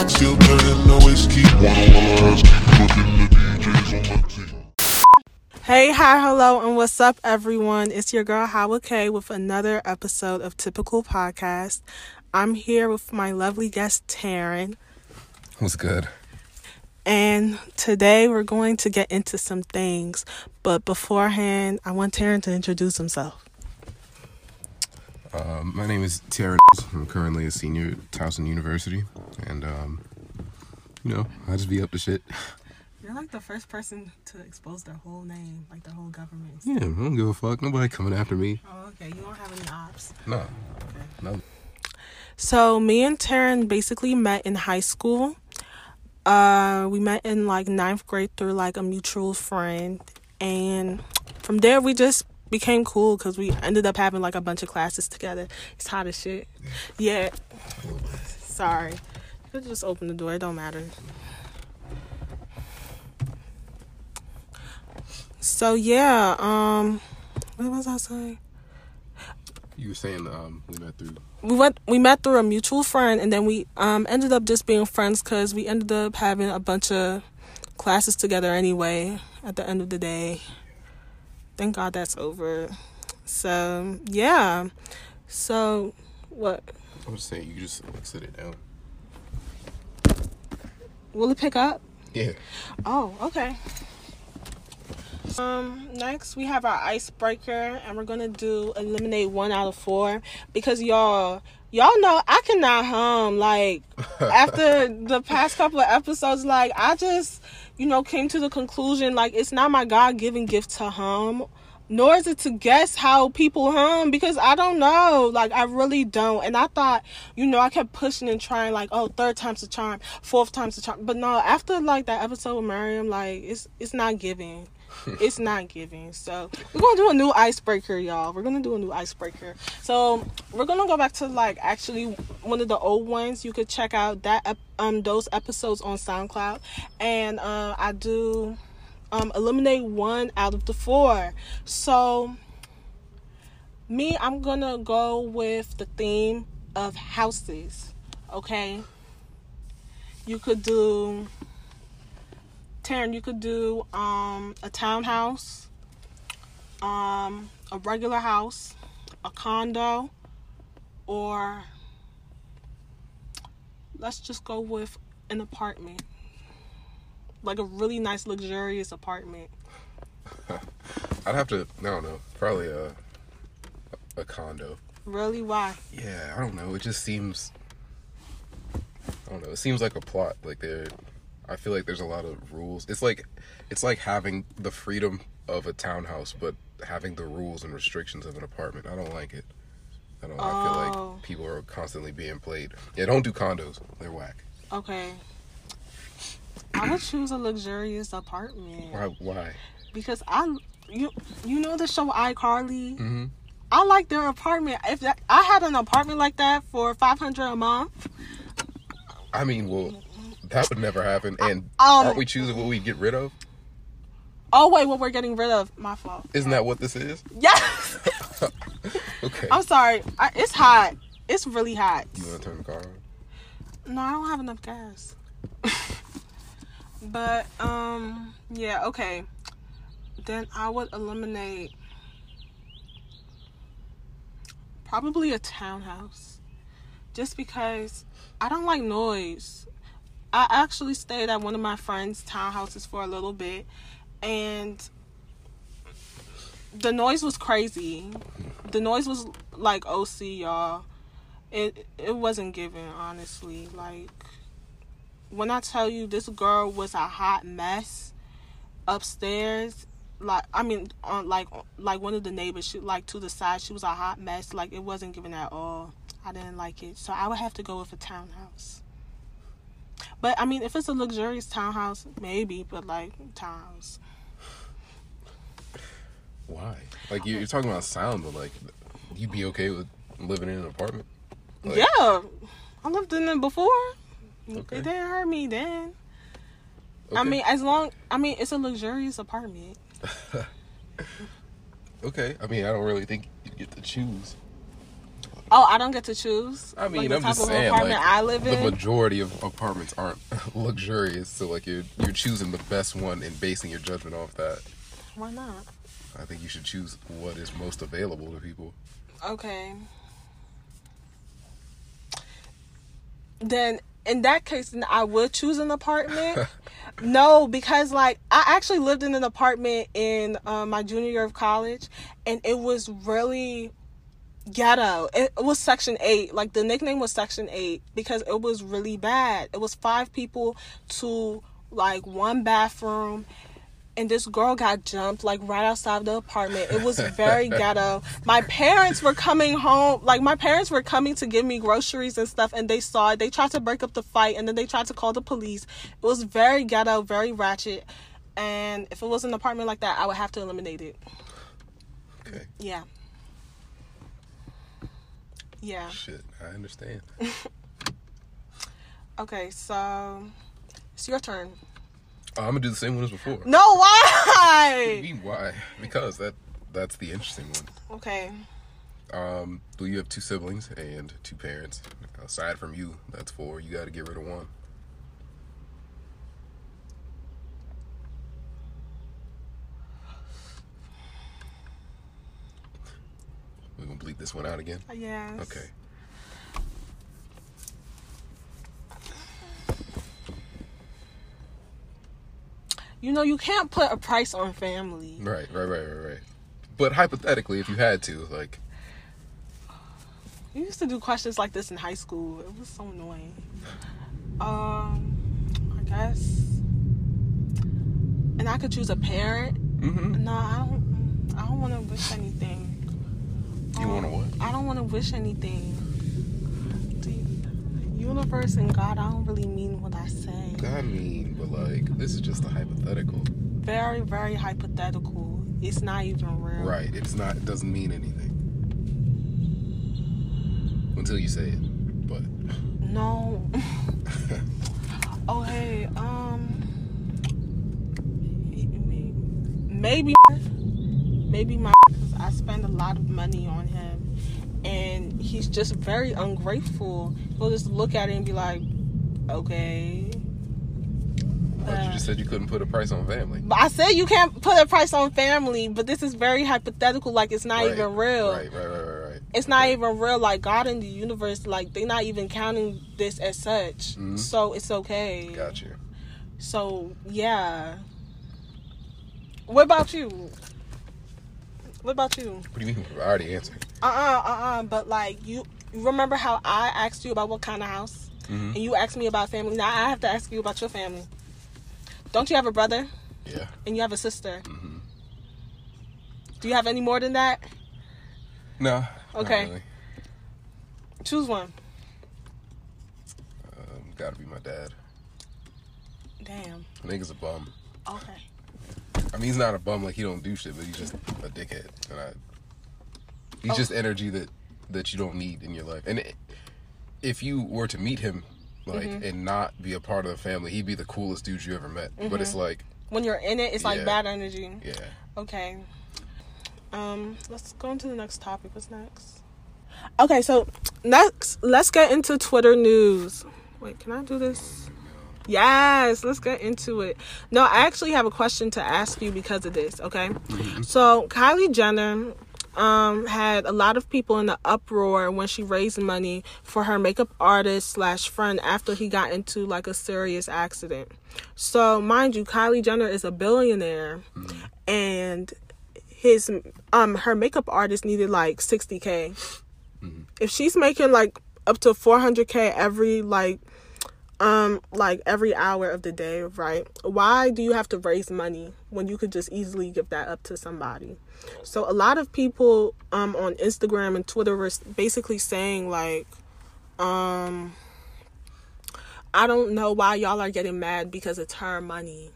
relax. Still turning, always keep one on keep putting the DJs on my team. Hey, hi, hello, and what's up, everyone? It's your girl Howard K with another episode of Typical Podcast. I'm here with my lovely guest Taryn, What's good? and today we're going to get into some things. But beforehand, I want Taryn to introduce himself. Um, my name is Terrence. I'm currently a senior at Towson University, and um, you know, I just be up to shit. You're like the first person to expose their whole name, like their whole government. Yeah, I don't give a fuck. Nobody coming after me. Oh, okay. You don't have any ops. No, no. So me and Taryn basically met in high school. Uh, we met in like ninth grade through like a mutual friend, and from there we just became cool because we ended up having like a bunch of classes together. It's hot as shit. Yeah. Sorry. You could just open the door. It don't matter. So yeah. Um, what was I saying? You were saying um, we met through. we went we met through a mutual friend and then we um ended up just being friends because we ended up having a bunch of classes together anyway at the end of the day thank god that's over so yeah so what I was saying you just like sit it down. will it pick up Yeah. Oh, okay. Um, next we have our icebreaker, and we're gonna do eliminate one out of four because y'all, y'all know I cannot hum. Like after the past couple of episodes, like I just, you know, came to the conclusion like it's not my God given gift to hum. Nor is it to guess how people hum because I don't know. Like I really don't. And I thought, you know, I kept pushing and trying like, oh, third time's the charm, fourth time's the charm. But no, after like that episode with Miriam, like it's it's not giving. it's not giving. So we're gonna do a new icebreaker, y'all. We're gonna do a new icebreaker. So we're gonna go back to like actually one of the old ones. You could check out that um those episodes on SoundCloud, and uh, I do um eliminate one out of the four. So me, I'm gonna go with the theme of houses. Okay. You could do Taryn, you could do um a townhouse, um, a regular house, a condo, or let's just go with an apartment. Like a really nice luxurious apartment. I'd have to. I don't know. Probably a a condo. Really? Why? Yeah, I don't know. It just seems. I don't know. It seems like a plot. Like there, I feel like there's a lot of rules. It's like, it's like having the freedom of a townhouse, but having the rules and restrictions of an apartment. I don't like it. I don't. I feel Oh. like people are constantly being played. Yeah, don't do condos. They're whack. Okay. I would choose a luxurious apartment. Why? Why? because I you you know the show iCarly. Mm-hmm. I like their apartment. If that, I had an apartment like that for five hundred a month, I mean, well, that would never happen. And Um, aren't we choosing what we get rid of? oh wait, what we're getting rid of? My fault. Isn't that what this is? Yes, Okay. I'm sorry. I, it's hot. It's really hot. You want to turn the car on? No, I don't have enough gas. but um, yeah, okay. Then I would eliminate probably a townhouse, just because I don't like noise. I actually stayed at one of my friends' townhouses for a little bit, and the noise was crazy. The noise was like OC, y'all. It it wasn't given honestly. Like when i tell you this girl was a hot mess upstairs like i mean on like like one of the neighbors she like to the side she was a hot mess. Like it wasn't given at all. I didn't like it. So i would have to go with a townhouse but i mean if it's a luxurious townhouse maybe but like townhouse Why? Like you, you're talking about sound, but like, you'd be okay with living in an apartment? Like, yeah i lived in it before Okay. it didn't hurt me then I mean, as long I mean, it's a luxurious apartment. okay. I mean, I don't really think you get to choose. Oh, I don't get to choose. I mean, like, the I'm type just of saying, apartment like, I live in. the majority of apartments aren't luxurious, so like you're you're choosing the best one and basing your judgment off that. Why not? I think you should choose what is most available to people. Okay. Then in that case, I would choose an apartment. no, because like I actually lived in an apartment in um, my junior year of college, and it was really ghetto. It, was Section Eight. Like the nickname was Section Eight because it was really bad. It was five people to like one bathroom. And this girl got jumped like right outside the apartment. It was very ghetto. My parents were coming home, like my parents were coming to give me groceries and stuff, and they saw it. They tried to break up the fight, and then they tried to call the police. It was very ghetto, very ratchet. And if it was an apartment like that, I would have to eliminate it. Okay. Yeah. Yeah. Shit, I understand. Okay, so it's your turn. Oh, I'm gonna do the same one as before. No, What do you why? mean why? Because that that's the interesting one. Okay. Um, do you have two siblings and two parents. Aside from you, that's four. You got to get rid of one. We're gonna bleep this one out again. Yes. Okay. You know, you can't put a price on family. Right, right, right, right, right. But hypothetically, if you had to, like, We used to do questions like this in high school. It was so annoying. Um, I guess. And I could choose a parent. mm-hmm. No, I don't. I don't want to wish anything. You wanna what? I don't want to wish anything. The universe and God, I don't really mean what I say. I mean, but like, this is just a hypothetical. Very, very hypothetical. It's not even real. Right. It's not. It doesn't mean anything until you say it. But No. oh hey, um maybe maybe my I spend a lot of money on him and he's just very ungrateful. He'll just look at it and be like, "Okay." but you just said you couldn't put a price on family. But I said you can't put a price on family, but this is very hypothetical like it's not Right, even real. Right, right, right, right, right. it's not even real. Like God in the universe, like they're not even counting this as such. Mhm. So it's okay. Got you. So yeah. What about you? What about you? What do you mean? I already answered. Uh uh uh uh. But like you, you remember how I asked you about what kind of house, Mhm. and you asked me about family. Now I have to ask you about your family. Don't you have a brother Yeah. and you have a sister? hmm Do you have any more than that? No. Okay. Really. Choose one. Um, gotta be my dad. Damn. Nigga's a bum. Okay. I mean, he's not a bum like he don't do shit, but he's just a dickhead. And I, he's Oh. just energy that that you don't need in your life. And it, if you were to meet him, like, Mm-hmm. and not be a part of the family, he'd be the coolest dude you ever met. But it's like, When you're in it, it's like bad energy. yeah. Okay. Um, let's go into the next topic. What's next? Okay, so next, let's get into Twitter news. Wait, can I do this? Yes, let's get into it. No, I actually have a question to ask you because of this, okay? So, Kylie Jenner um had a lot of people in the uproar when she raised money for her makeup artist slash friend after he got into like a serious accident. So, mind you, Kylie Jenner is a billionaire and his um her makeup artist needed like 60k if she's making like up to 400k every like um like every hour of the day right why do you have to raise money when you could just easily give that up to somebody so a lot of people um on instagram and twitter were basically saying like um i don't know why y'all are getting mad because it's her money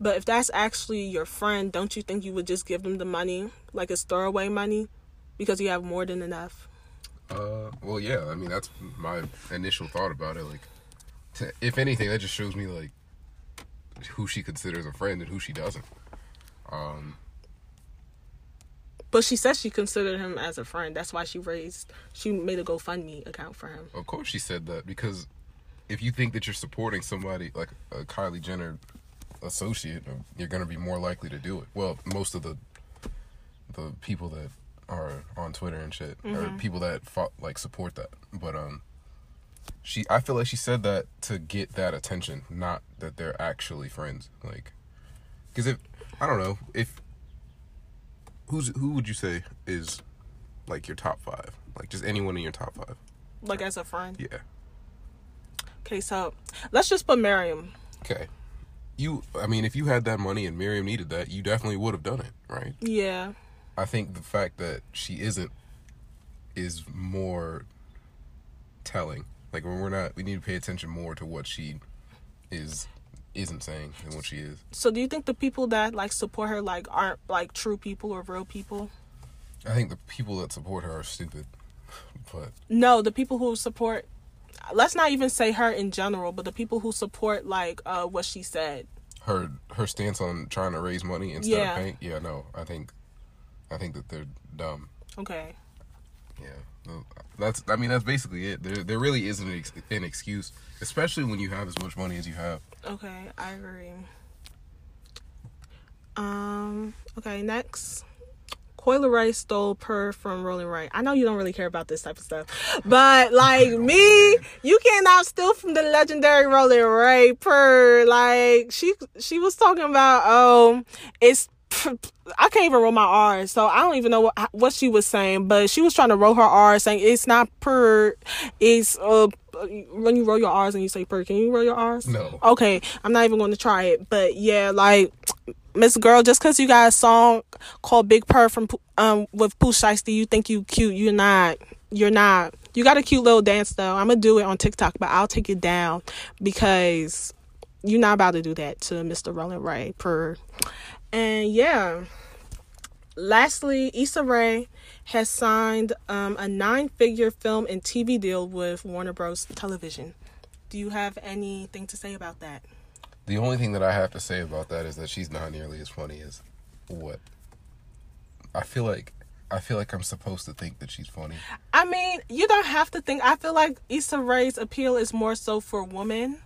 but if that's actually your friend don't you think you would just give them the money like it's throwaway money because you have more than enough Uh, well, yeah. I mean, that's my initial thought about it. Like, to, if anything, that just shows me like who she considers a friend and who she doesn't. Um, But she said she considered him as a friend. That's why she raised, she made a GoFundMe account for him. Of course, she said that because if you think that you're supporting somebody like a Kylie Jenner associate, you're going to be more likely to do it. Well, most of the the people that are on Twitter and shit are people that fought, like support that. But um, she I feel like she said that to get that attention, not that they're actually friends. Like, because if I don't know if who's who would you say is like your top five? Like just anyone in your top five? Like as a friend. Yeah. Okay, so let's just put Miriam. Okay. You, I mean, if you had that money and Miriam needed that, you definitely would have done it, right? Yeah. I think the fact that she isn't is more telling. Like when we're not, we need to pay attention more to what she is isn't saying than what she is. So do you think the people that like support her like aren't like true people or real people? I think the people that support her are stupid, but No, the people who support let's not even say her in general, but the people who support like uh what she said. her her stance on trying to raise money instead Yeah. of paying, yeah, no, I think, I think that they're dumb. Okay. Yeah, that's. I mean, that's basically it. There, there really isn't an, ex- an excuse, especially when you have as much money as you have. Okay, I agree. Um, okay, next. Coi Leray stole per from Rolling Ray. I know you don't really care about this type of stuff, but like me, you cannot steal from the legendary Rolling Ray per. Like she, she was talking about, um, it's. I can't even roll my R's, so I don't even know what what she was saying. But she was trying to roll her R's, saying it's not per, it's uh when you roll your R's and you say per. Can you roll your R's? No. Okay, I'm not even going to try it. But yeah, like Miss Girl, just because you got a song called Big Purr from um with Pooh Shiesty, you think you cute. You're not. You're not. You got a cute little dance though. I'm gonna do it on TikTok, but I'll take it down because you're not about to do that to Mr. Rolling Ray per. And yeah. Lastly, Issa Rae has signed um, a nine-figure film and TV deal with Warner Bros. Television. Do you have anything to say about that? The only thing that I have to say about that is that she's not nearly as funny as what. I feel like I feel like I'm supposed to think that she's funny. I mean, you don't have to think. I feel like Issa Rae's appeal is more so for women,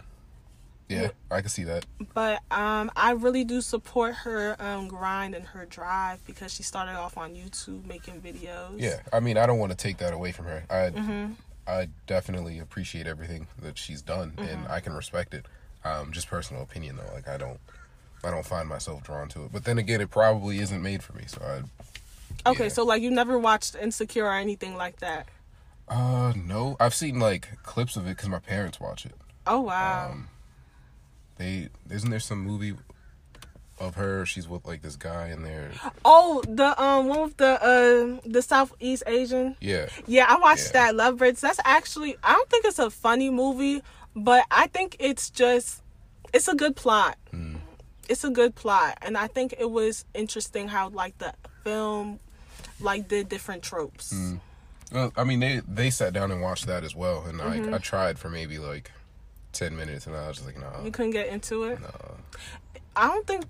Yeah, I can see that. but um, I really do support her um, grind and her drive because she started off on YouTube making videos. Yeah, I mean, I don't want to take that away from her. I I definitely appreciate everything that she's done, and I can respect it. Um, just personal opinion though, like I don't I don't find myself drawn to it. But then again, it probably isn't made for me. So I Okay, Yeah. so like you never watched Insecure or anything like that. uh no, I've seen like clips of it because my parents watch it. Oh wow. Um, They isn't there some movie of her? She's with like this guy in there. oh, the um one with the uh the Southeast Asian. Yeah, Yeah, I watched Yeah. that Lovebirds. That's actually I don't think it's a funny movie, but I think it's just it's a good plot. It's a good plot, and I think it was interesting how like the film like did different tropes. Well, I mean, they they sat down and watched that as well, and Mm-hmm. I I tried for maybe like ten minutes, and I was just like, no. You couldn't get into it. nah. I don't think.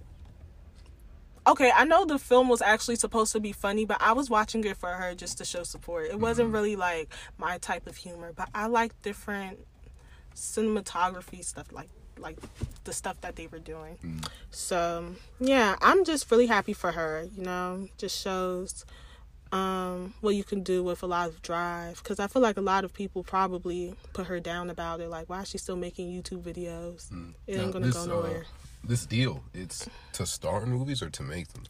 Okay, I know the film was actually supposed to be funny, but I was watching it for her just to show support. It wasn't mm-hmm. really like my type of humor, but I like different cinematography stuff, like like the stuff that they were doing. Mm. So yeah, I'm just really happy for her. You know, just shows um what you can do with a lot of drive because i feel like a lot of people probably put her down about it like why is she still making youtube videos it ain't Now, gonna this, go uh, nowhere this deal, it's to star in movies or to make them.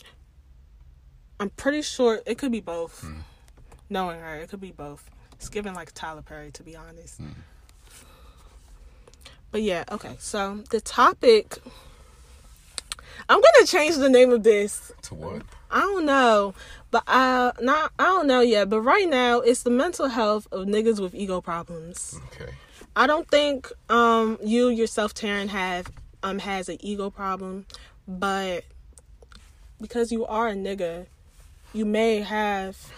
I'm pretty sure it could be both. Knowing her, it could be both. It's given like Tyler Perry, to be honest. But yeah, okay. So the topic. I'm gonna change the name of this. To what? I don't know, but uh, not I don't know yet. But right now, it's the mental health of niggas with ego problems. Okay. I don't think um you yourself, Taryn, have um has an ego problem, but because you are a nigga, you may have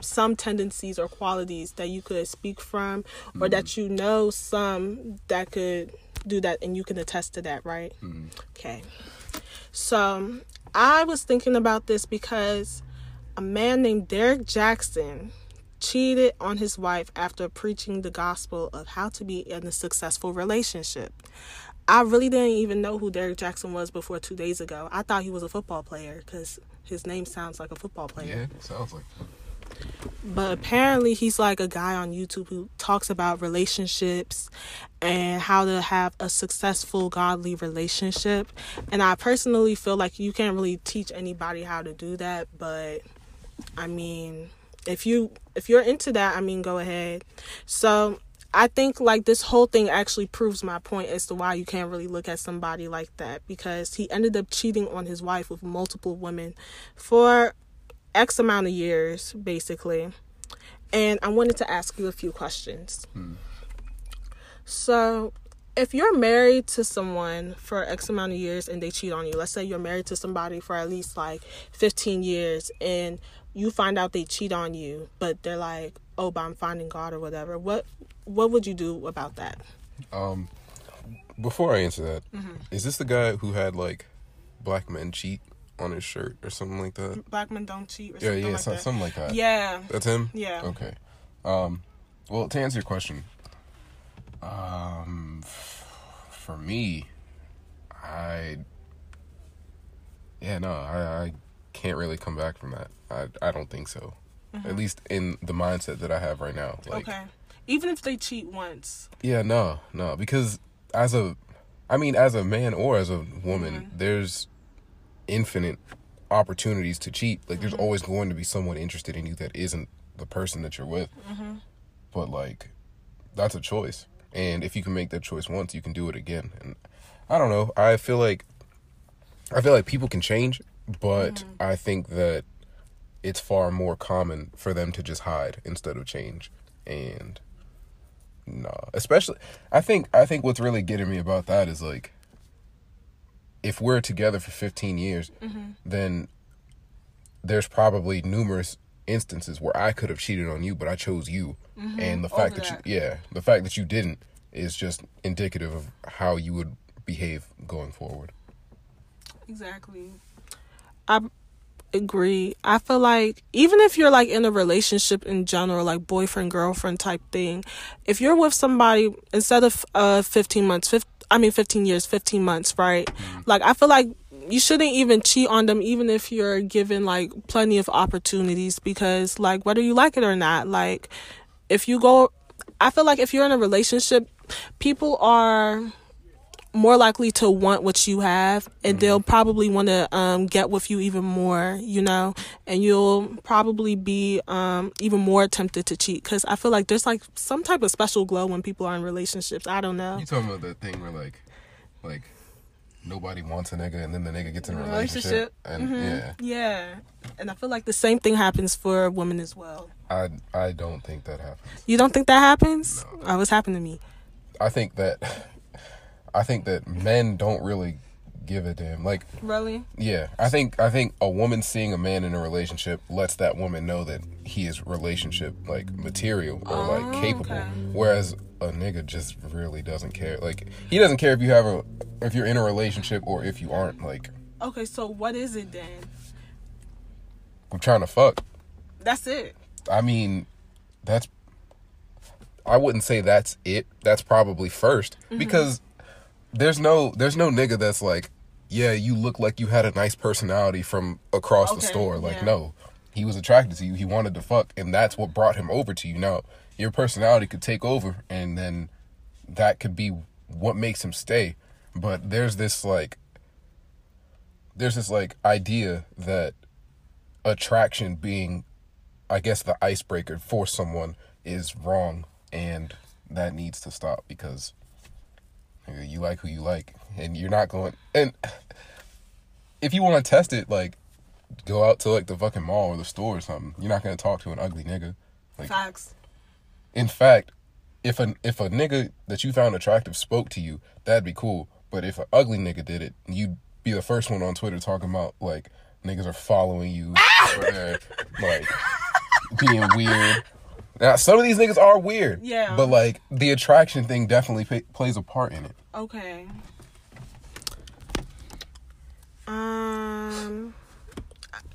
some tendencies or qualities that you could speak from, or that you know some that could do that, and you can attest to that, right? Okay. So I was thinking about this because a man named Derrick Jaxn cheated on his wife after preaching the gospel of how to be in a successful relationship. I really didn't even know who Derrick Jaxn was before two days ago. I thought he was a football player because his name sounds like a football player. Yeah, sounds like. But apparently, he's like a guy on YouTube who talks about relationships and how to have a successful, godly relationship. And I personally feel like you can't really teach anybody how to do that. But I mean, if you if you're into that, I mean, go ahead. So I think like this whole thing actually proves my point as to why you can't really look at somebody like that because he ended up cheating on his wife with multiple women for X amount of years, basically. And I wanted to ask you a few questions. Hmm. So, if you're married to someone for X amount of years and they cheat on you, let's say you're married to somebody for at least like 15 years and you find out they cheat on you, but they're like, "Oh, but I'm finding God" or whatever. What what would you do about that? Um, before I answer that, is Mm-hmm. this the guy who had like black men cheat on his shirt or something like that? Black men don't cheat or Yeah, something yeah, like so- that. something like that. Yeah. That's him? Yeah. Okay. Um well to answer your question, um for me, I Yeah, no, I, I can't really come back from that. I I don't think so. At least in the mindset that I have right now. Like Mm-hmm. okay. Even if they cheat once. Yeah, no, no, because as a, I mean, as a man or as a woman, Mm-hmm. there's infinite opportunities to cheat. Like, Mm-hmm. there's always going to be someone interested in you that isn't the person that you're with. Mm-hmm. But like, that's a choice, and if you can make that choice once, you can do it again. And I don't know. I feel like, I feel like people can change, but Mm-hmm. I think that it's far more common for them to just hide instead of change. And no, especially I think I think what's really getting me about that is like if we're together for 15 years, Mm-hmm. then there's probably numerous instances where I could have cheated on you, but I chose you. And the fact Mm-hmm. Over that, that. you yeah, the fact that you didn't is just indicative of how you would behave going forward. Exactly. I agree. I feel like even if you're like in a relationship in general, like boyfriend girlfriend type thing, if you're with somebody instead of uh 15 months, 15, I mean 15 years, 15 months, right? Like I feel like you shouldn't even cheat on them even if you're given like plenty of opportunities because like whether you like it or not, like if you go I feel like if you're in a relationship, people are more likely to want what you have and they'll probably want to um, get with you even more you know? And you'll probably be um, even more tempted to cheat because i feel like there's like some type of special glow when people are in relationships. I don't know. You talking about that thing where like, like nobody wants a nigga, and then the nigga gets in a relationship, Relationship. and yeah, yeah. And i feel like the same thing happens for women as well. I I don't think that happens. you don't think that happens? Oh what's happened to me. I think that I think that men don't really give a damn. Like, really yeah, I think I think a woman seeing a man in a relationship lets that woman know that he is relationship like material or like capable. okay. Whereas a nigga just really doesn't care. Like he doesn't care if you have a if you're in a relationship or if you aren't. Like okay so what is it then I'm trying to fuck. that's it I mean, that's. I wouldn't say that's it. That's probably 1st Mm-hmm. because there's no there's no nigga that's like, yeah, you look like you had a nice personality from across the store. Like, yeah. no, he was attracted to you. He wanted to fuck, and that's what brought him over to you. Now, your personality could take over, and then that could be what makes him stay. But there's this like, there's this like idea that attraction being I guess the icebreaker for someone is wrong and that needs to stop because you like who you like and you're not going and if you want to test it like go out to like the fucking mall or the store or something. You're not going to talk to an ugly nigga. Like facts. in fact if a if a nigga that you found attractive spoke to you that'd be cool. But if an ugly nigga did it you'd be the first one on twitter talking about like niggas are following you. Or ah! like being weird now some of these niggas are weird Yeah. but like the attraction thing definitely plays a part in it Okay. Um.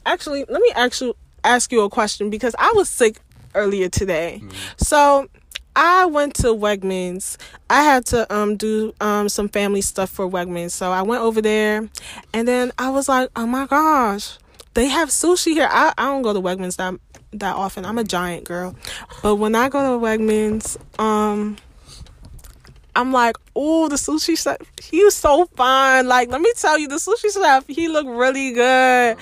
Actually, let me actually ask you a question because I was sick earlier today. So I went to Wegmans. I had to um do um some family stuff for Wegmans. So I went over there and then I was like, "Oh my gosh, they have sushi here." I, I don't go to Wegmans that that often. I'm a giant girl. But when I go to Wegmans, um I'm like, oh, the sushi chef, he was so fine. Like, let me tell you, the sushi chef, he looked really good.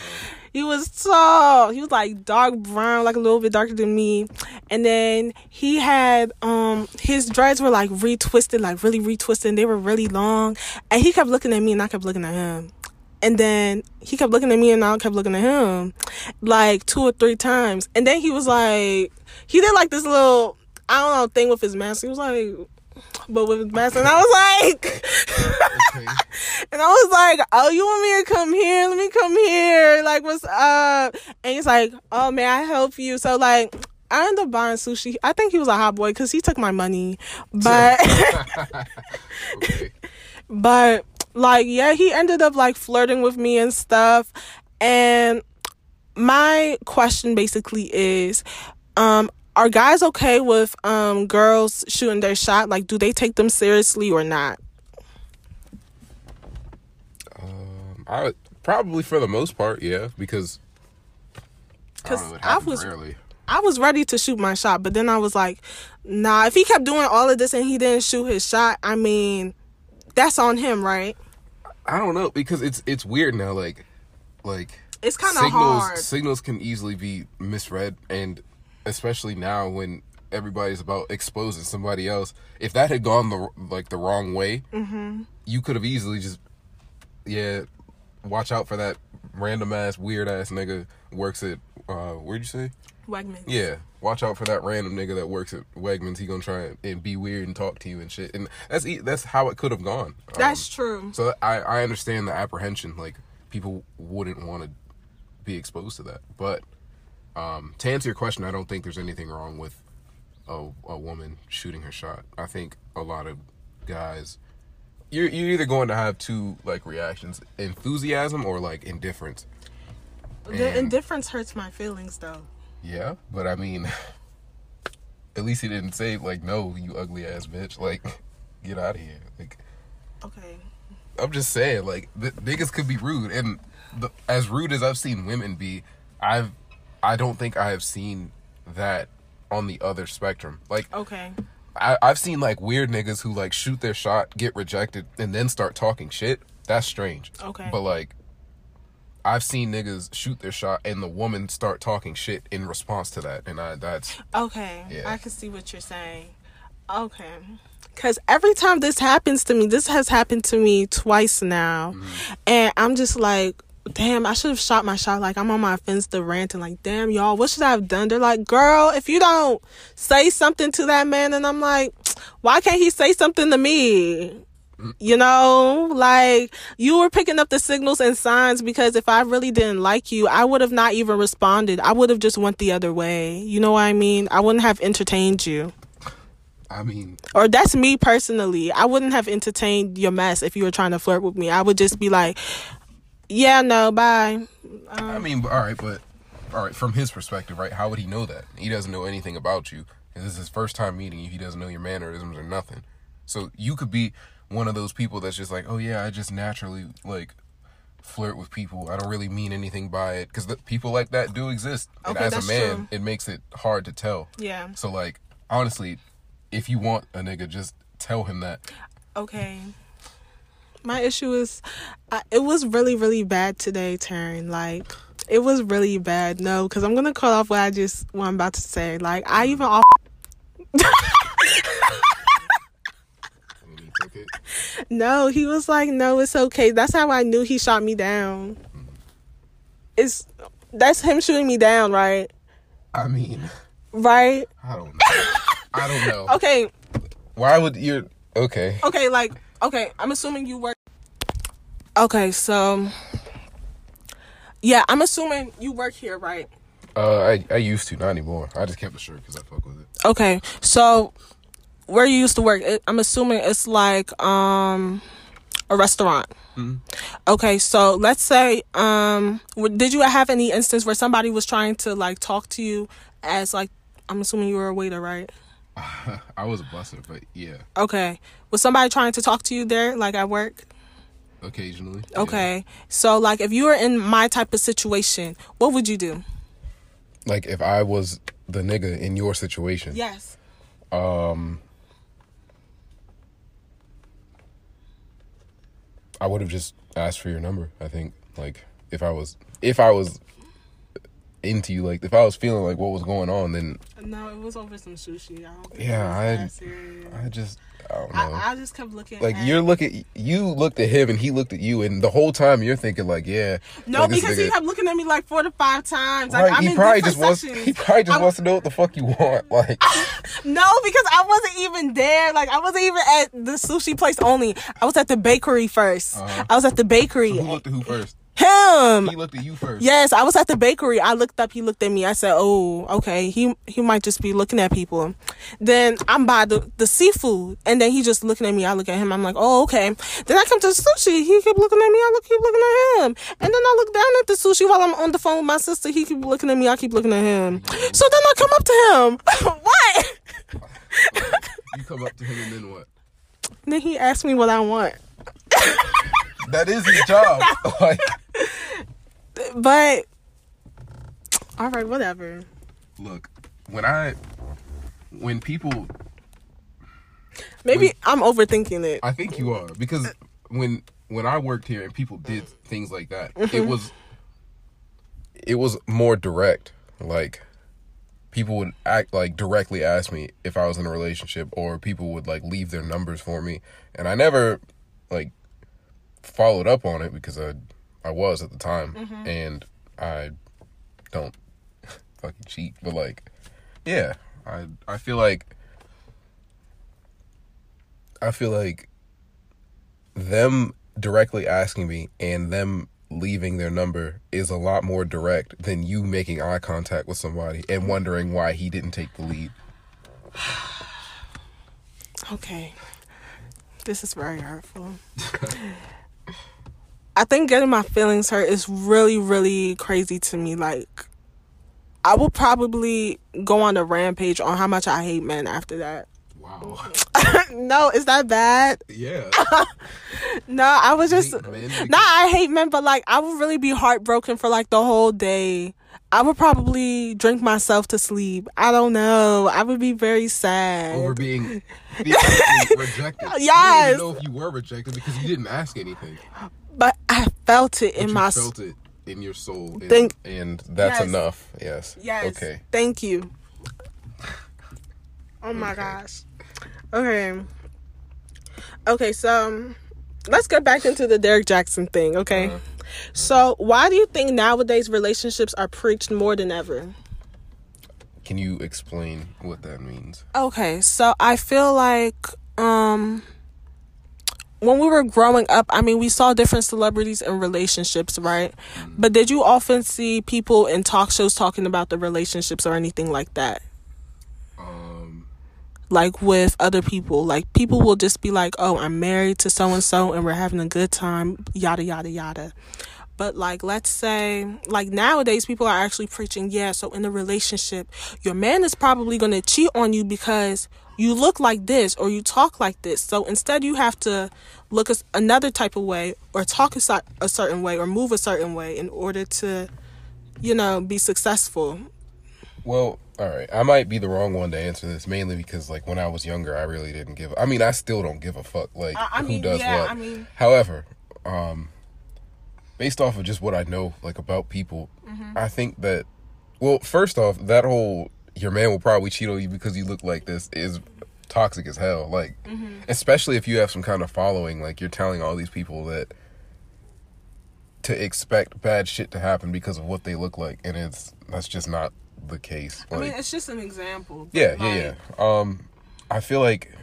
He was tall. He was like dark brown, like a little bit darker than me. And then he had um his dreads were like retwisted, like really retwisted. They were really long. And he kept looking at me, and I kept looking at him. And then he kept looking at me, and I kept looking at him, like two or three times. And then he was like, he did like this little, I don't know, thing with his mask. He was like, but with his mask, and I was like, and I was like, oh, you want me to come here? Let me come here. Like, what's up? And he's like, oh, may I help you? So like. I ended up buying sushi. I think he was a hot boy because he took my money, but Okay. but like yeah he ended up like flirting with me and stuff. And my question basically is um are guys okay with um girls shooting their shot? Like do they take them seriously or not? Um, I would, probably for the most part, yeah, because I, don't 'Cause know, it I was- rarely. i was ready to shoot my shot but then i was like nah if he kept doing all of this and he didn't shoot his shot i mean that's on him right I don't know because it's it's weird now. Like, like it's kind of signals hard signals can easily be misread, and especially now when everybody's about exposing somebody else. If that had gone the like the wrong way, Mm-hmm. you could have easily just yeah, watch out for that random ass weird ass nigga works at uh where'd you say? Wegmans. Yeah, watch out for that random nigga that works at Wegmans. He gonna try and, and be weird and talk to you and shit. And that's that's how it could have gone. Um, that's true so I I understand the apprehension. Like people wouldn't want to be exposed to that. But um, to answer your question, I don't think there's anything wrong with a a woman shooting her shot. I think a lot of guys. You're, you're either going to have two like reactions enthusiasm or like indifference the And- indifference hurts my feelings though Yeah, but I mean, at least he didn't say like, "No, you ugly ass bitch." Like, get out of here. Like, okay I'm just saying, like, the, niggas could be rude, and the, as rude as I've seen women be, I've, I don't think I have seen that on the other spectrum. Like, okay I, I've seen like weird niggas who like shoot their shot, get rejected, and then start talking shit. That's strange. Okay. But like, I've seen niggas shoot their shot and the woman start talking shit in response to that, and I that's Okay, Yeah. I can see what you're saying. Okay. Because every time this happens to me, this has happened to me twice now. Mm-hmm. And I'm just like, damn, I should have shot my shot. Like, I'm on my fence to ranting, like, damn, y'all, what should I have done? They're like, girl, if you don't say something to that man, and I'm like, why can't he say something to me? You know, like you were picking up the signals and signs because if I really didn't like you, I would have not even responded. I would have just went the other way. You know what I mean? I wouldn't have entertained you. I mean, Or that's me personally. I wouldn't have entertained your mess if you were trying to flirt with me. I would just be like, "Yeah, no, bye." I mean, all right, but all right, from his perspective, right? How would he know that? He doesn't know anything about you. This is his first time meeting you. He doesn't know your mannerisms or nothing. So you could be one of those people that's just like, oh yeah, I just naturally like flirt with people. I don't really mean anything by it because people like that do exist. Okay, and as a man, true. it makes it hard to tell. Yeah. So like, honestly, if you want a nigga, just tell him that. Okay. My issue is, I, it was really, really bad today, Taryn. Like, it was really bad. No, because I'm gonna cut off what I just what I'm about to say. Like, I even off. And he took it. No, he was like, no, it's okay. That's how I knew he shot me down. It's that's him shooting me down, right? I mean, Right? I don't know. I don't know. Okay, Why would you? Okay. okay, like, okay, I'm assuming you work. Okay, so. Yeah, I'm assuming you work here, right? Uh, I I used to, not anymore. I just kept the shirt because I fuck with it. Okay, so where you used to work, it, I'm assuming it's like um a restaurant. Okay, so let's say, um, w- did you have any instance where somebody was trying to like talk to you as like, I'm assuming you were a waiter, right? I was a busser, but yeah, Okay, was somebody trying to talk to you there, like at work? occasionally. yeah. Okay, so like if you were in my type of situation, what would you do? Like if I was the nigga in your situation. Yes. I would have just asked for your number. I think like if I was if I was into you, like if I was feeling like what was going on, then No, it was over some sushi. I don't think Yeah, I- I just I don't know. I, I just kept looking. like at, you're looking, you looked at him and he looked at you, and the whole time you're thinking like, yeah, No, like, because he kept looking at me like four to five times. Like, Right, he probably just wants. He probably just I'm- wants to know what the fuck you want. Like, No, because I wasn't even there. Like I wasn't even at the sushi place only. I was at the bakery 1st Uh-huh. I was at the bakery. who looked at who first? Him. He looked at you first. Yes, I was at the bakery. I looked up. He looked at me. I said, "Oh, okay. He he might just be looking at people." Then I'm by the the seafood, and then he just looking at me. I look at him. I'm like, "Oh, okay." Then I come to the sushi. He keep looking at me. I look keep looking at him, and then I look down at the sushi while I'm on the phone with my sister. He keep looking at me. I keep looking at him. So then I come up to him. what? You come up to him and then what? Then he asked me what I want. That is his job. like, But all right, whatever. look, when I, when people, Maybe Wait. I'm overthinking it. I think you are because when when I worked here and people did things like that, Mm-hmm. it was, it was more direct. Like, people would act like directly ask me if I was in a relationship, or people would like leave their numbers for me, and I never like followed up on it because I I was at the time, Mm-hmm. and I don't fucking cheat, but like, yeah, I I feel like I feel like them directly asking me and them leaving their number is a lot more direct than you making eye contact with somebody and wondering why he didn't take the lead. Okay. This is very hurtful. I think getting my feelings hurt is really, really crazy to me. Like, I will probably go on a rampage on how much I hate men after that. Wow. no, is that bad? Yeah. No, I was just. Hate men because- Nah, I hate men, but like, I would really be heartbroken for like the whole day. I would probably drink myself to sleep. I don't know. I would be very sad. Over being rejected. You Yes. didn't know if you were rejected because you didn't ask anything. But I felt it But in you my felt it in your soul. And, Think- and that's Yes. enough. Yes. Yes. Okay. Thank you. Oh my gosh. Okay. Okay, so um, let's get back into the Derrick Jaxn thing, okay? Uh-huh. So, why do you think nowadays relationships are preached more than ever? Can you explain what that means? Okay, so I feel like um when we were growing up, I mean, we saw different celebrities in relationships, right? But did you often see people in talk shows talking about the relationships or anything like that? Um, like with other people. Like people will just be like, "Oh, I'm married to so and so and we're having a good time, yada yada yada." But like let's say like nowadays people are actually preaching, yeah, so in a relationship, your man is probably going to cheat on you because you look like this or you talk like this. So instead you have to look as another type of way or talk a, a certain way or move a certain way in order to you know, be successful. Well, all right. I might be the wrong one to answer this mainly because, like, when I was younger, I really didn't give. I mean, I still don't give a fuck. Like, I- I who mean, does yeah, what? I mean- However, um, based off of just what I know, like about people, Mm-hmm. I think that. Well, first off, that whole your man will probably cheat on you because you look like this is toxic as hell. Like, Mm-hmm. especially if you have some kind of following, like you're telling all these people that to expect bad shit to happen because of what they look like, and it's that's just not the case. I mean, it's just an example. yeah, yeah, yeah. Um, I feel like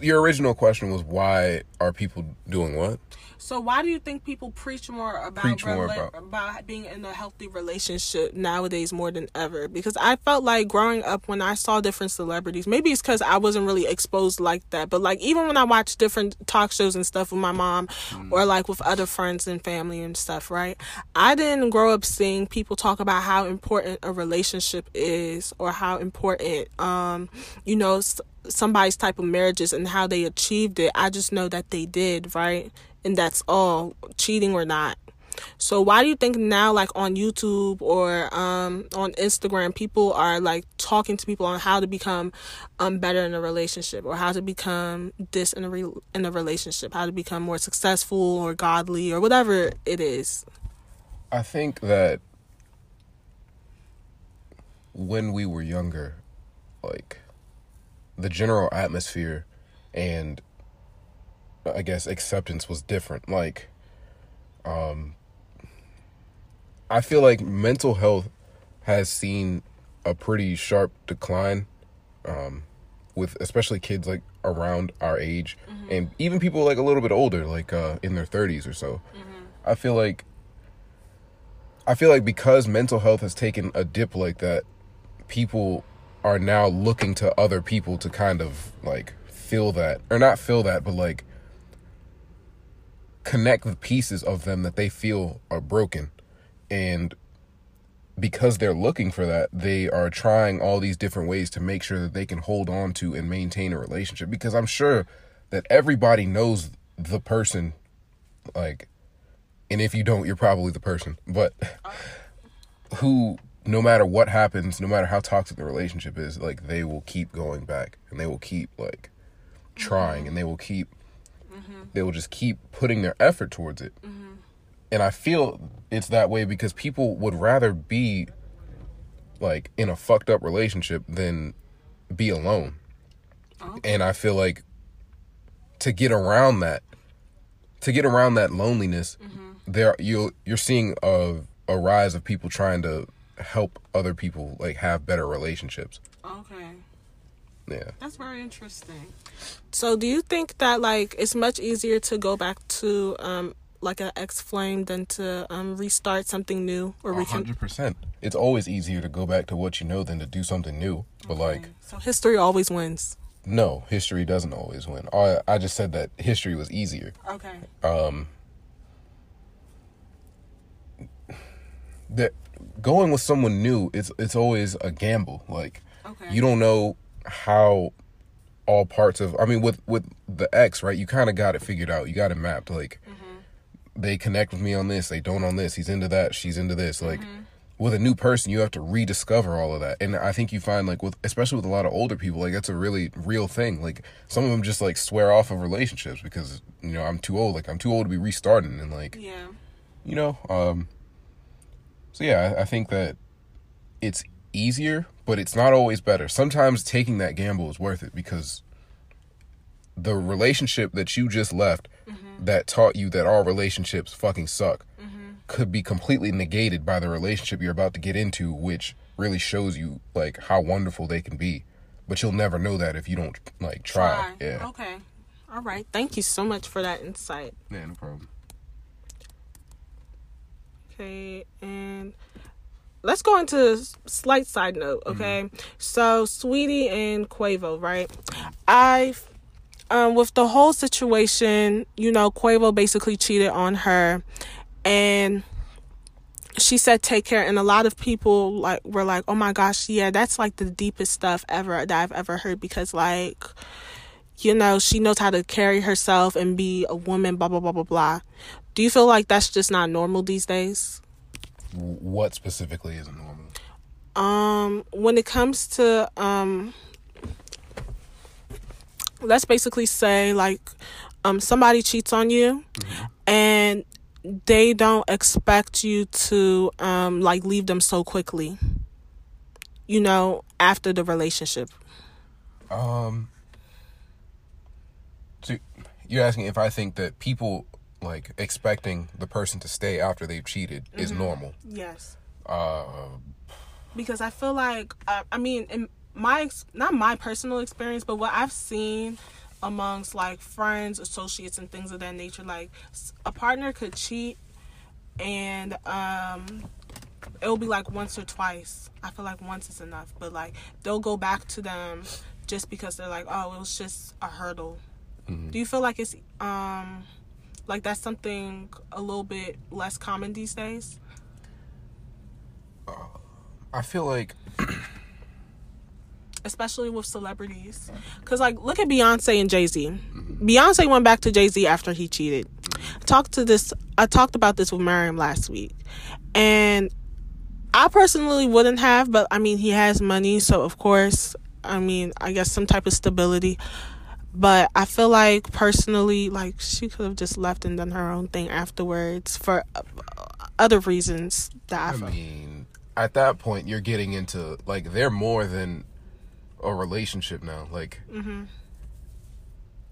your original question was why are people doing what? So why do you think people preach more about Preach more rela- about- about being in a healthy relationship nowadays more than ever? Because I felt like growing up when I saw different celebrities, maybe it's because I wasn't really exposed like that, but like even when I watched different talk shows and stuff with my mom or like with other friends and family and stuff, right? I didn't grow up seeing people talk about how important a relationship is or how important, um, you know, s- somebody's type of marriages and how they achieved it. I just know that they did, right? And that's all, cheating or not. So why do you think now like on YouTube or um on Instagram people are like talking to people on how to become um better in a relationship or how to become this in a re- in a relationship, how to become more successful or godly or whatever it is. I think that when we were younger, like the general atmosphere and I guess acceptance was different. Like, um, I feel like mental health has seen a pretty sharp decline, um, with especially kids like around our age and even people like a little bit older, like uh, in their thirties or so. I feel like I feel like because mental health has taken a dip like that, people are now looking to other people to kind of like fill that or not fill that, but like connect the pieces of them that they feel are broken. And because they're looking for that, they are trying all these different ways to make sure that they can hold on to and maintain a relationship. Because I'm sure that everybody knows the person, like, and if you don't, you're probably the person, but who, no matter what happens, no matter how toxic the relationship is, like, they will keep going back and they will keep, like, trying mm-hmm. and they will keep, they will just keep putting their effort towards it. And I feel it's that way because people would rather be like in a fucked up relationship than be alone. And I feel like to get around that, to get around that loneliness, mm-hmm. there you you're seeing a a rise of people trying to help other people like have better relationships. Okay. Yeah. That's very interesting. So, do you think that like it's much easier to go back to um like an ex flame than to um restart something new or A recon- hundred percent. It's always easier to go back to what you know than to do something new. But like, So history always wins. no, history doesn't always win. I I just said that history was easier. Okay. Um, that going with someone new, it's it's always a gamble. Like Okay. you don't know how all parts of. I mean, with with the ex, right? You kind of got it figured out. You got it mapped. Like they connect with me on this, they don't on this. He's into that, she's into this. Like with a new person, you have to rediscover all of that. And I think you find like with especially with a lot of older people, like that's a really real thing. Like some of them just like swear off of relationships because you know I'm too old. Like I'm too old to be restarting and like Yeah. you know um so yeah I, I think that it's easier but it's not always better. Sometimes taking that gamble is worth it because the relationship that you just left mm-hmm. that taught you that all relationships fucking suck mm-hmm. could be completely negated by the relationship you're about to get into which really shows you like how wonderful they can be. But you'll never know that if you don't like try, yeah. Okay. All right. Thank you so much for that insight. yeah no problem. Okay, and let's go into slight side note. Okay, so Saweetie and Quavo, right? I, um, with the whole situation, you know, Quavo basically cheated on her, and she said take care and a lot of people like were like oh my gosh yeah that's like the deepest stuff ever that i've ever heard because like you know she knows how to carry herself and be a woman blah blah blah blah blah do you feel like that's just not normal these days what specifically isn't normal? Um when it comes to um let's basically say like um somebody cheats on you and they don't expect you to um like leave them so quickly you know after the relationship. Um, so you're asking if I think that people like expecting the person to stay after they've cheated is normal. yes Uh, because I feel like uh, I mean in my ex- not my personal experience, but what I've seen amongst like friends, associates, and things of that nature. Like a partner could cheat, and um, it'll be like once or twice. I feel like once is enough, but like they'll go back to them just because they're like, oh, it was just a hurdle. Do you feel like it's um like that's something a little bit less common these days? Uh, I feel like especially with celebrities. Cause like look at Beyonce and Jay Z. Beyonce went back to Jay Z after he cheated. I talked to this. I talked about this with Miriam last week, and I personally wouldn't have, but I mean he has money, so of course, I mean I guess some type of stability. But I feel like personally, like she could have just left and done her own thing afterwards for uh, other reasons that I, I mean, at that point, you're getting into like they're more than a relationship now. Like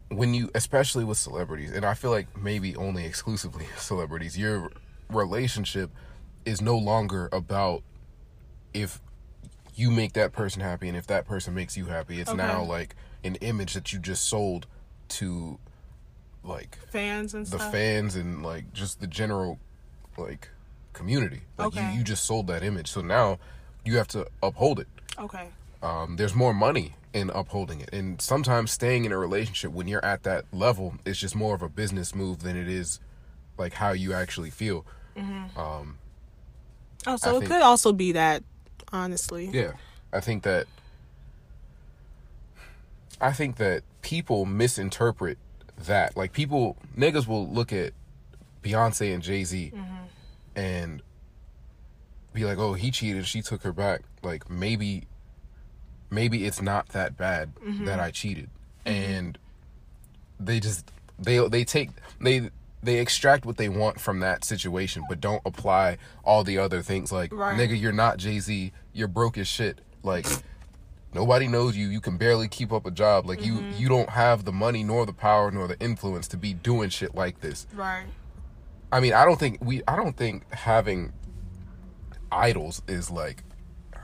when you, especially with celebrities, and I feel like maybe only exclusively celebrities, your relationship is no longer about if you make that person happy and if that person makes you happy. It's Okay. now like an image that you just sold to like fans and the stuff. fans and like just the general like community. Like Okay. you, you just sold that image. So now you have to uphold it. okay. Um, there's more money in upholding it. And sometimes staying in a relationship when you're at that level is just more of a business move than it is like how you actually feel. Um, oh, so I it think- could also be that, honestly. Yeah. I think that I think that people misinterpret that. Like people niggas will look at Beyonce and Jay-Z mm-hmm. and be like, "Oh, he cheated, she took her back." Like maybe maybe it's not that bad that mm-hmm. I cheated. Mm-hmm. And they just they they take they they extract what they want from that situation, but don't apply all the other things. Like, Right. nigga, you're not Jay Z. You're broke as shit. Like, nobody knows you. You can barely keep up a job. Like, you mm-hmm. you don't have the money nor the power nor the influence to be doing shit like this. Right. I mean, I don't think we. I don't think having idols is like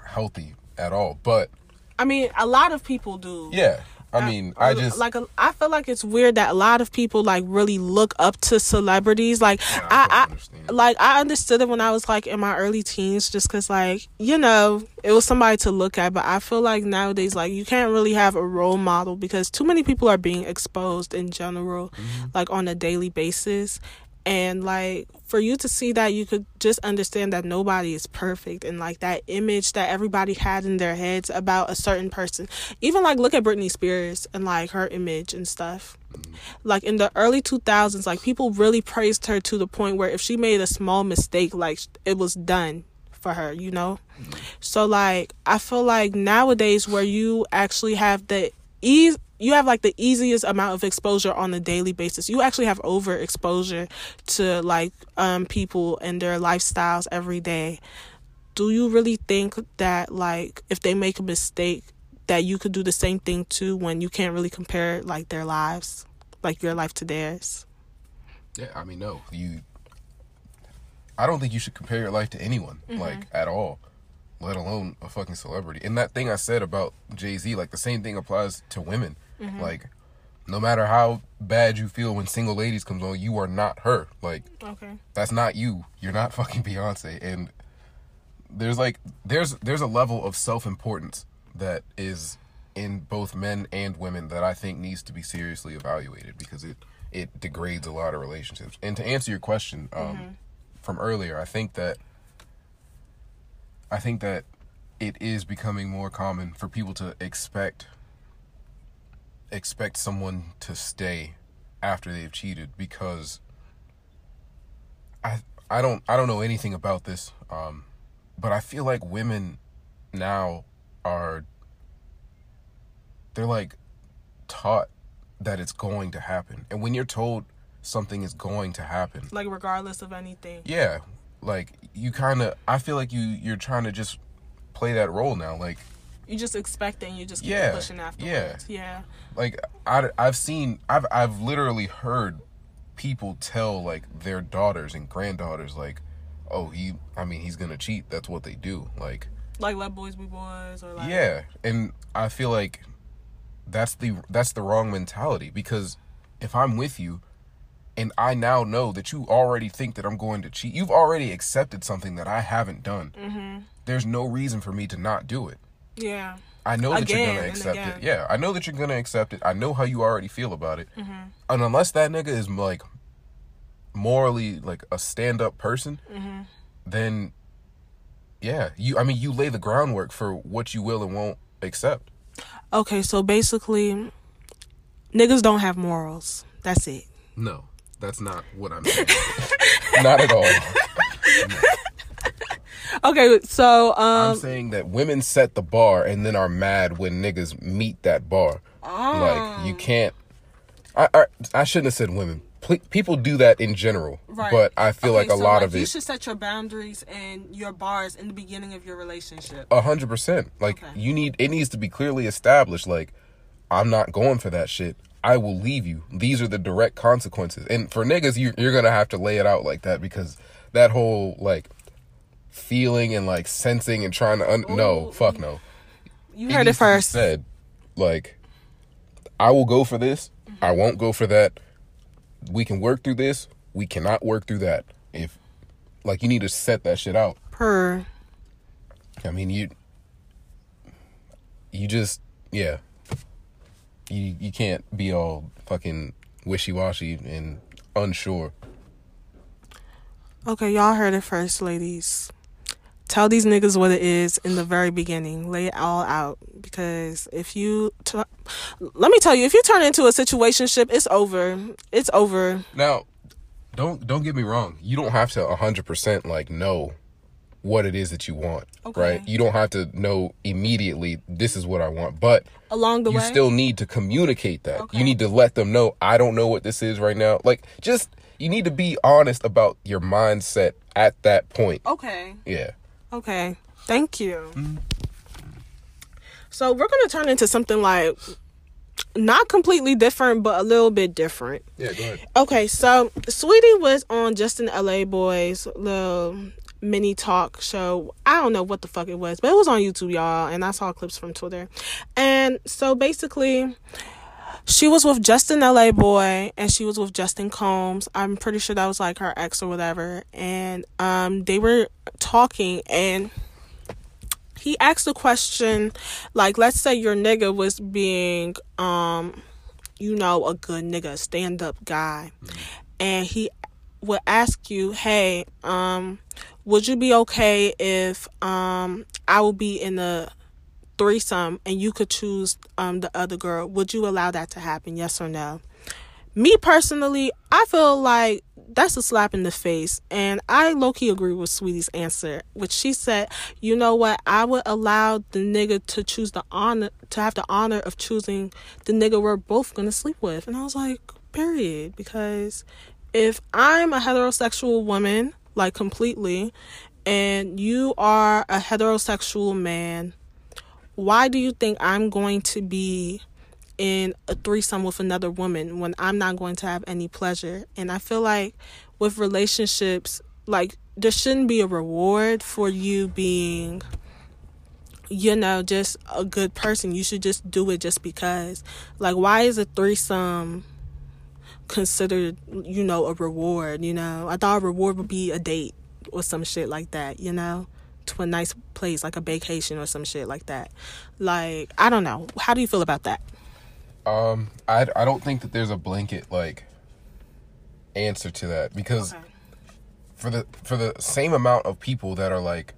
healthy at all. But I mean, a lot of people do. yeah, I mean, I Uh, just like a, I feel like it's weird that a lot of people like really look up to celebrities. Like I I, I like I understood it when I was like in my early teens, just because like you know it was somebody to look at. But I feel like nowadays like you can't really have a role model because too many people are being exposed in general, Mm-hmm. like on a daily basis. And like for you to see that, you could just understand that nobody is perfect, and like that image that everybody had in their heads about a certain person. Even like look at Britney Spears and like her image and stuff. Like in the early 2000s, like people really praised her to the point where if she made a small mistake, like it was done for her, you know? Mm-hmm. So like I feel like nowadays where you actually have the ease you have like the easiest amount of exposure on a daily basis. You actually have overexposure to like um people and their lifestyles every day. Do you really think that like if they make a mistake that you could do the same thing too when you can't really compare like their lives, like your life to theirs? Yeah, I mean, no, you. I don't think you should compare your life to anyone, like at all, let alone a fucking celebrity. And that thing I said about Jay Z, like the same thing applies to women. Like, no matter how bad you feel when single ladies comes on, you are not her. Like, Okay. that's not you. You're not fucking Beyonce. And there's like there's there's a level of self importance that is in both men and women that I think needs to be seriously evaluated because it it degrades a lot of relationships. And to answer your question um, from earlier, I think that I think that it is becoming more common for people to expect expect someone to stay after they've cheated because I I don't I don't know anything about this, um, but I feel like women now are they're like taught that it's going to happen, and when you're told something is going to happen, Like regardless of anything. yeah, like you kind of I feel like you you're trying to just play that role now, like You just expect it and you just keep Yeah, pushing afterwards. Yeah. like I I've seen I've I've literally heard people tell like their daughters and granddaughters like oh he I mean he's gonna cheat that's what they do like Like let boys be boys or like yeah and I feel like that's the that's the wrong mentality because if I'm with you and I now know that you already think that I'm going to cheat, you've already accepted something that I haven't done. Mm-hmm. There's no reason for me to not do it. Yeah. I know that you're gonna accept it. Yeah, I know that you're gonna accept it. I know how you already feel about it. Mm-hmm. And unless that nigga is like morally like a stand up person, Mm-hmm. then yeah, you. I mean, you lay the groundwork for what you will and won't accept. Okay, so basically, niggas don't have morals. That's it. No, that's not what I'm saying. not at all. Okay, so I'm um, saying that women set the bar and then are mad when niggas meet that bar. Like you can't. I I, I shouldn't have said women. Ple- People do that in general, Right. but I feel Okay, like a so, lot of You it. You should set your boundaries and your bars in the beginning of your relationship. A hundred percent. Like Okay. you need it needs to be clearly established. Like I'm not going for that shit. I will leave you. These are the direct consequences. And for niggas, you, you're gonna have to lay it out like that because that whole like feeling and like sensing and trying to un- no fuck no. You heard it first. Said like I will go for this. I mm-hmm. won't go for that. We can work through this. We cannot work through that. If like you need to set that shit out. Per. I mean, you you just yeah. You you can't be all fucking wishy washy and unsure. Okay, y'all heard it first, ladies. Tell these niggas what it is in the very beginning. Lay it all out because if you, t- let me tell you, if you turn into a situationship, it's over. It's over. Now, don't don't get me wrong. You don't have to hundred percent like know what it is that you want, Okay. right? You don't have to know immediately. This is what I want, but Along the you way, still need to communicate that. Okay. You need to let them know I don't know what this is right now. Like just you need to be honest about your mindset at that point. okay. Yeah. Okay. Thank you. So we're gonna turn into something like not completely different, but a little bit different. Yeah, go ahead. Okay, so Saweetie was on Justin LA Boys little mini talk show. I don't know what the fuck it was, but it was on YouTube, y'all, and I saw clips from Twitter. And so basically, she was with Justin Laboy and she was with Justin Combs. I'm pretty sure that was like her ex or whatever. And um they were talking and he asked a question like let's say your nigga was being um you know a good nigga stand up guy and he would ask you hey um would you be okay if um i would be in a threesome and you could choose um the other girl would you allow that to happen? Yes or no? Me personally i feel like that's a slap in the face and i low-key agree with Saweetie's answer which she said you know what? I would allow the nigga to choose the honor to have the honor of choosing the nigga we're both gonna sleep with. And i was like period because if i'm a heterosexual woman like completely and you are a heterosexual man why do you think i'm going to be in a threesome with another woman when I'm not going to have any pleasure. And I feel like with relationships, like there shouldn't be a reward for you being, you know, just a good person. You should just do it just because. Like, why is a threesome considered, you know, a reward? You know, I thought a reward would be a date or some shit like that, you know? To a nice place, like a vacation or some shit like that. Like, I don't know. How do you feel about that? Um, I I don't think that there's a blanket like answer to that because Okay. for the for the same amount of people that are like,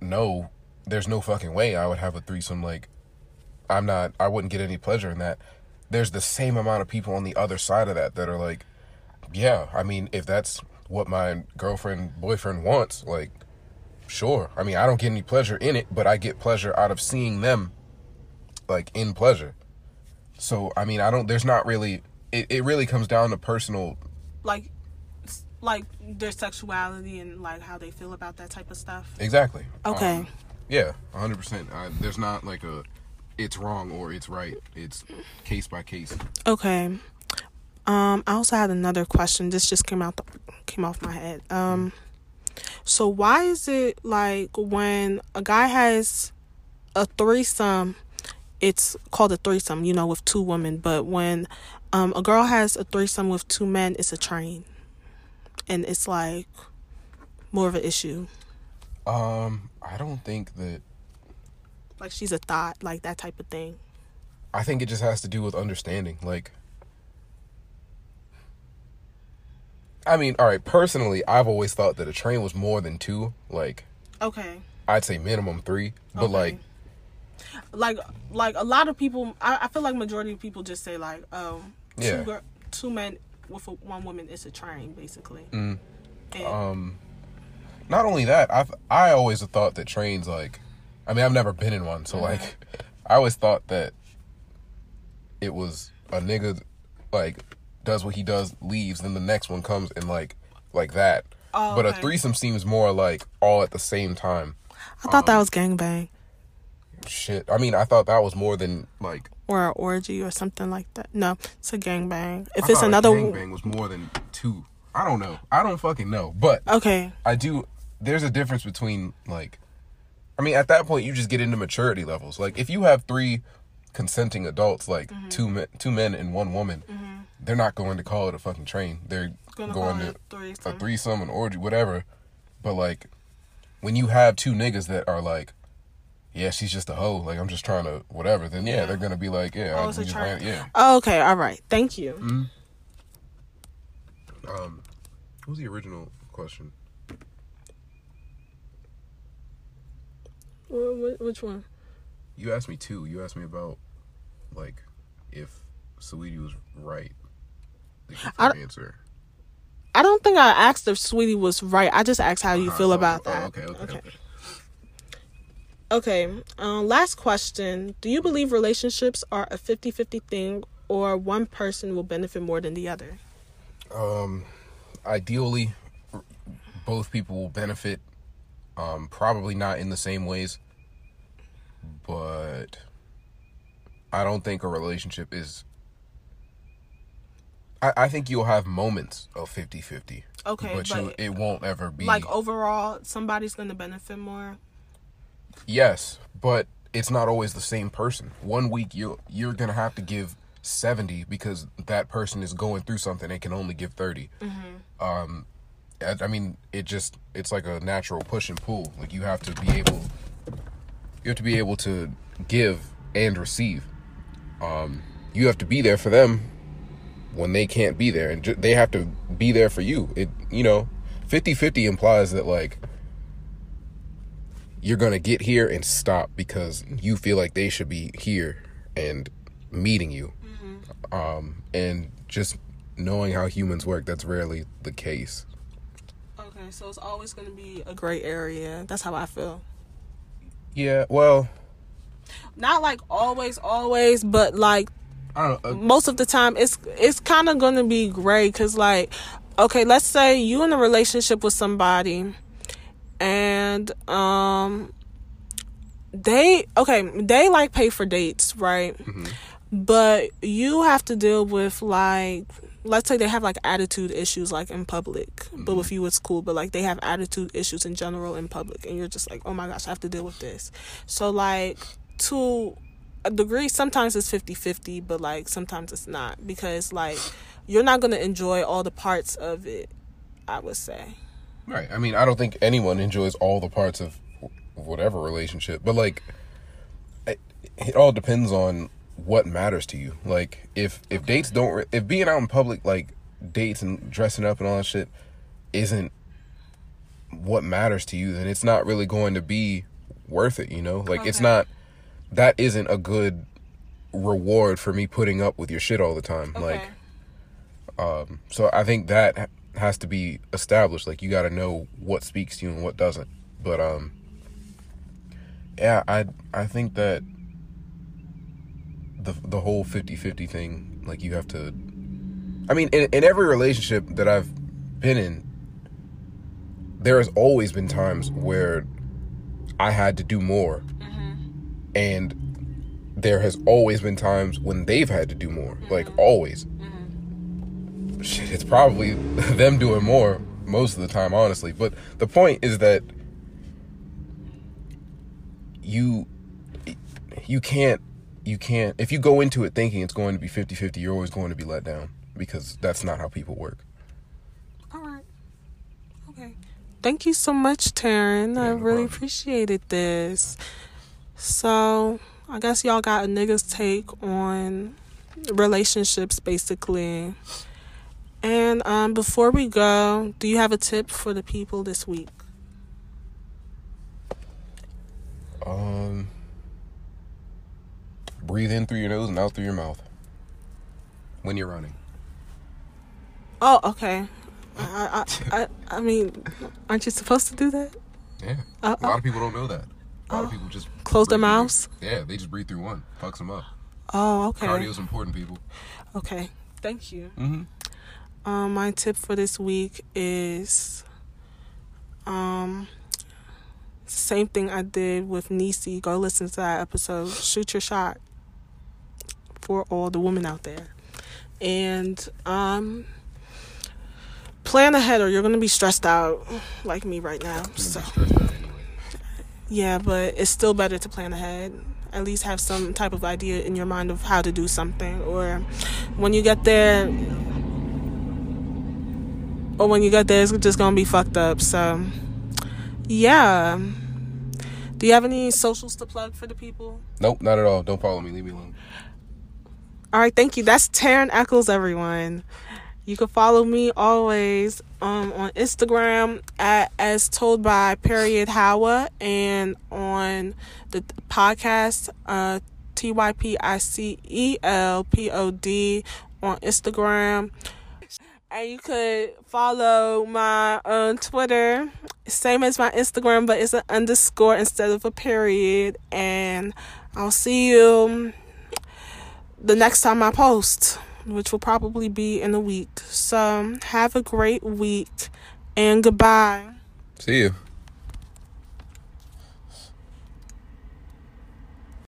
no, there's no fucking way I would have a threesome. Like, I'm not. I wouldn't get any pleasure in that. There's the same amount of people on the other side of that that are like, yeah. I mean, if that's what my girlfriend boyfriend wants, like, sure. I mean, I don't get any pleasure in it, but I get pleasure out of seeing them, like, in pleasure. So I mean, I don't. There's not really. It, it really comes down to personal. like like their sexuality and like how they feel about that type of stuff. Exactly. Okay. Um, yeah, hundred percent. There's not like a, it's wrong or it's right. It's case by case. Okay. Um I also had another question. This just came out the, came off my head. Um so why is it like when a guy has a threesome it's called a threesome, you know, with two women. But when um, a girl has a threesome with two men, it's a train, and it's like more of an issue. Um, I don't think that. Like she's a thought, like that type of thing. I think it just has to do with understanding. Like, I mean, all right. Personally, I've always thought that a train was more than two. Like, Okay. I'd say minimum three. But Okay. like, like like a lot of people I, I feel like majority of people just say like oh Yeah. two two men with a, one woman is a train basically Mm. And- um, not only that, I've I always thought that trains like, I mean, I've never been in one, so like, I always thought that it was a nigga like does what he does, leaves, then the next one comes and like like that. Oh, but a threesome seems more like all at the same time. I thought um, that was gangbang Shit. I mean, I thought that was more than like. or an orgy or something like that no it's a gangbang if I it's another gangbang was more than two. I don't know. I don't fucking know. But okay I do. There's a difference between like, I mean, at that point you just get into maturity levels. Like, if you have three consenting adults, like Mm-hmm. two men, two men and one woman, they're not going to call it a fucking train. They're Gonna going to it threesome. a threesome, an orgy, whatever. But like, when you have two niggas that are like, yeah, she's just a hoe. Like, I'm just trying to whatever. Then yeah, they're gonna be like, yeah, Oh, I, it's we just train. ran- yeah. oh, okay all right thank you Mm-hmm. Um, what was the original question? Wh- wh- which one You asked me two. You asked me about like if Saweetie was right. I- answer. I don't think I asked if Saweetie was right. I just asked how you Uh-huh, feel about oh, that. okay, okay, okay. Okay. Um, last question. Do you believe relationships are a 50 50 thing or one person will benefit more than the other? Um, ideally, both people will benefit. Um, probably not in the same ways, but I don't think a relationship is. I, I think you'll have moments of 50-50. Okay, but, you, it won't ever be Like overall, somebody's going to benefit more. Yes, but it's not always the same person. One week you you're gonna have to give seventy because that person is going through something and can only give 30 Um, I, I mean, it just it's like a natural push and pull. Like you have to be able, you have to be able to give and receive. Um, you have to be there for them when they can't be there, and they have to be there for you. It you know, 50-50 implies that like you're gonna get here and stop because you feel like they should be here and meeting you um and just knowing how humans work that's rarely the case Okay, so it's always going to be a gray area. That's how I feel. yeah well Not like always, always, but like i uh, most of the time it's it's kind of going to be gray cuz like okay let's say you in a relationship with somebody and um they okay they like pay for dates right? But you have to deal with like let's say they have like attitude issues like in public but with you it's cool but like they have attitude issues in general in public and you're just like oh my gosh i have to deal with this. So like to a degree sometimes it's 50-50 but like sometimes it's not because like you're not going to enjoy all the parts of it i would say. Right. I mean i don't think anyone enjoys all the parts of whatever relationship but like it, it all depends on what matters to you. Like if if dates don't if being out in public like dates and dressing up and all that shit isn't what matters to you then it's not really going to be worth it you know? Like it's not that isn't a good reward for me putting up with your shit all the time like um so i think that has to be established like you got to know what speaks to you and what doesn't but um yeah i i think that the the whole 50-50 thing like you have to i mean in, in every relationship that i've been in there has always been times where i had to do more and there has always been times when they've had to do more mm-hmm. like always mm-hmm. shit it's probably them doing more most of the time honestly but the point is that you you can't you can't if you go into it thinking it's going to be 50-50 you're always going to be let down because that's not how people work All right. Okay. Thank you so much, Taryn. I no really problem. appreciated this. So, I guess y'all got a nigga's take on relationships, basically. And um, before we go, do you have a tip for the people this week? um breathe in through your nose and out through your mouth when you're running Oh, okay. I, I, I, I mean, aren't you supposed to do that? yeah Uh, a lot of people don't know that a lot Oh. of people just Close their breathe through mouths? yeah they just breathe through one fucks them up Oh, okay. cardio's important people Okay. Thank you. mm-hmm Um, my tip for this week is um same thing I did with Nisi. Go listen to that episode. Shoot your shot for all the women out there. And um plan ahead or you're gonna be stressed out like me right now. So yeah, but it's still better to plan ahead. At least have some type of idea in your mind of how to do something or when you get there or when you get there, it's just gonna be fucked up. So, yeah. Do you have any socials to plug for the people? nope not at all don't follow me leave me alone All right, thank you. That's Taryn Eccles, everyone. You can follow me always um, on Instagram at as told by period Howa and on the podcast uh, T Y P I C E L P O D on Instagram. And you could follow my um, Twitter, same as my Instagram, but it's an underscore instead of a period. And I'll see you the next time I post, which will probably be in a week. So have a great week and goodbye. see you